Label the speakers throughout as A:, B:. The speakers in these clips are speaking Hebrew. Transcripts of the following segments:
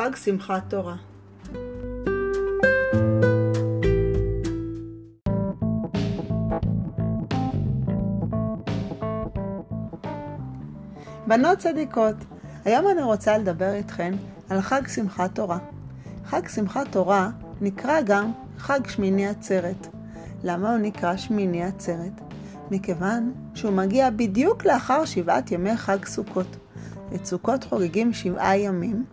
A: חג שמחת תורה. בנות צדיקות, היום אני רוצה לדבר איתכן על חג שמחת תורה. חג שמחת תורה נקרא גם חג שמיני עצרת. למה הוא נקרא שמיני עצרת? מכיוון שהוא מגיע בדיוק לאחר שבעת ימי חג סוכות. את סוכות חוגגים שבעה ימים,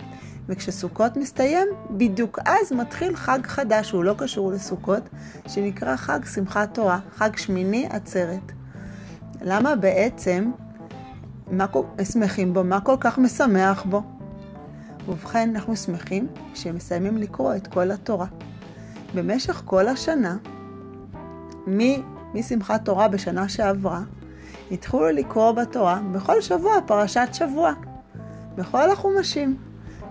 A: וכשסוכות מסתיים, בדיוק אז מתחיל חג חדש, שהוא לא קשור לסוכות, שנקרא חג שמחת תורה, חג שמיני עצרת. למה בעצם, מה כל, שמחים בו? מה כל כך משמח בו? ובכן, אנחנו שמחים שמסיימים לקרוא את כל התורה. במשך כל השנה, משמחת תורה בשנה שעברה, התחילו לקרוא בתורה בכל שבוע פרשת שבוע, בכל החומשים.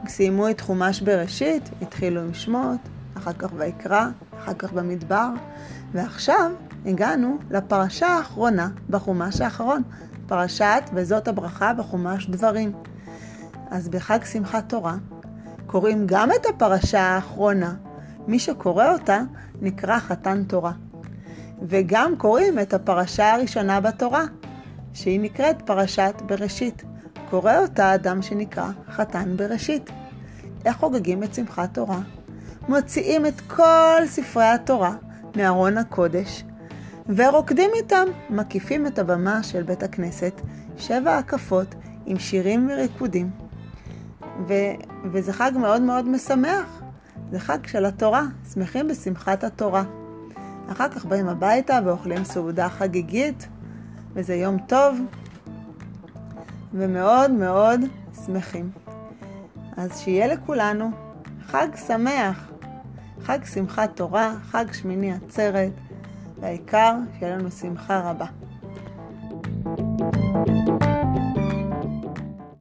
A: סיימו את חומש בראשית, התחילו עם שמות, אחר כך ויקרא, אחר כך במדבר, ועכשיו הגענו לפרשה האחרונה בחומש האחרון, פרשת וזאת הברכה בחומש דברים. אז בחג שמחת תורה קוראים גם את הפרשה האחרונה. מי שקורא אותה נקרא חתן תורה. וגם קוראים את הפרשה הראשונה בתורה, שהיא נקראת פרשת בראשית. קורא אותה אדם שנקרא חתן בראשית. איך חוגגים את שמחת תורה? מוציאים את כל ספרי התורה מארון הקודש ורוקדים איתם, מקיפים את הבמה של בית הכנסת, שבע הקפות עם שירים וריקודים. ו- וזה חג מאוד מאוד משמח, זה חג של התורה, שמחים בשמחת התורה. אחר כך באים הביתה ואוכלים סעודה חגיגית, וזה יום טוב, ומאוד מאוד שמחים. אז שיהיה לכולנו חג שמח, חג שמחת תורה, חג שמיני עצרת, והעיקר שיהיה לנו שמחה רבה. thank you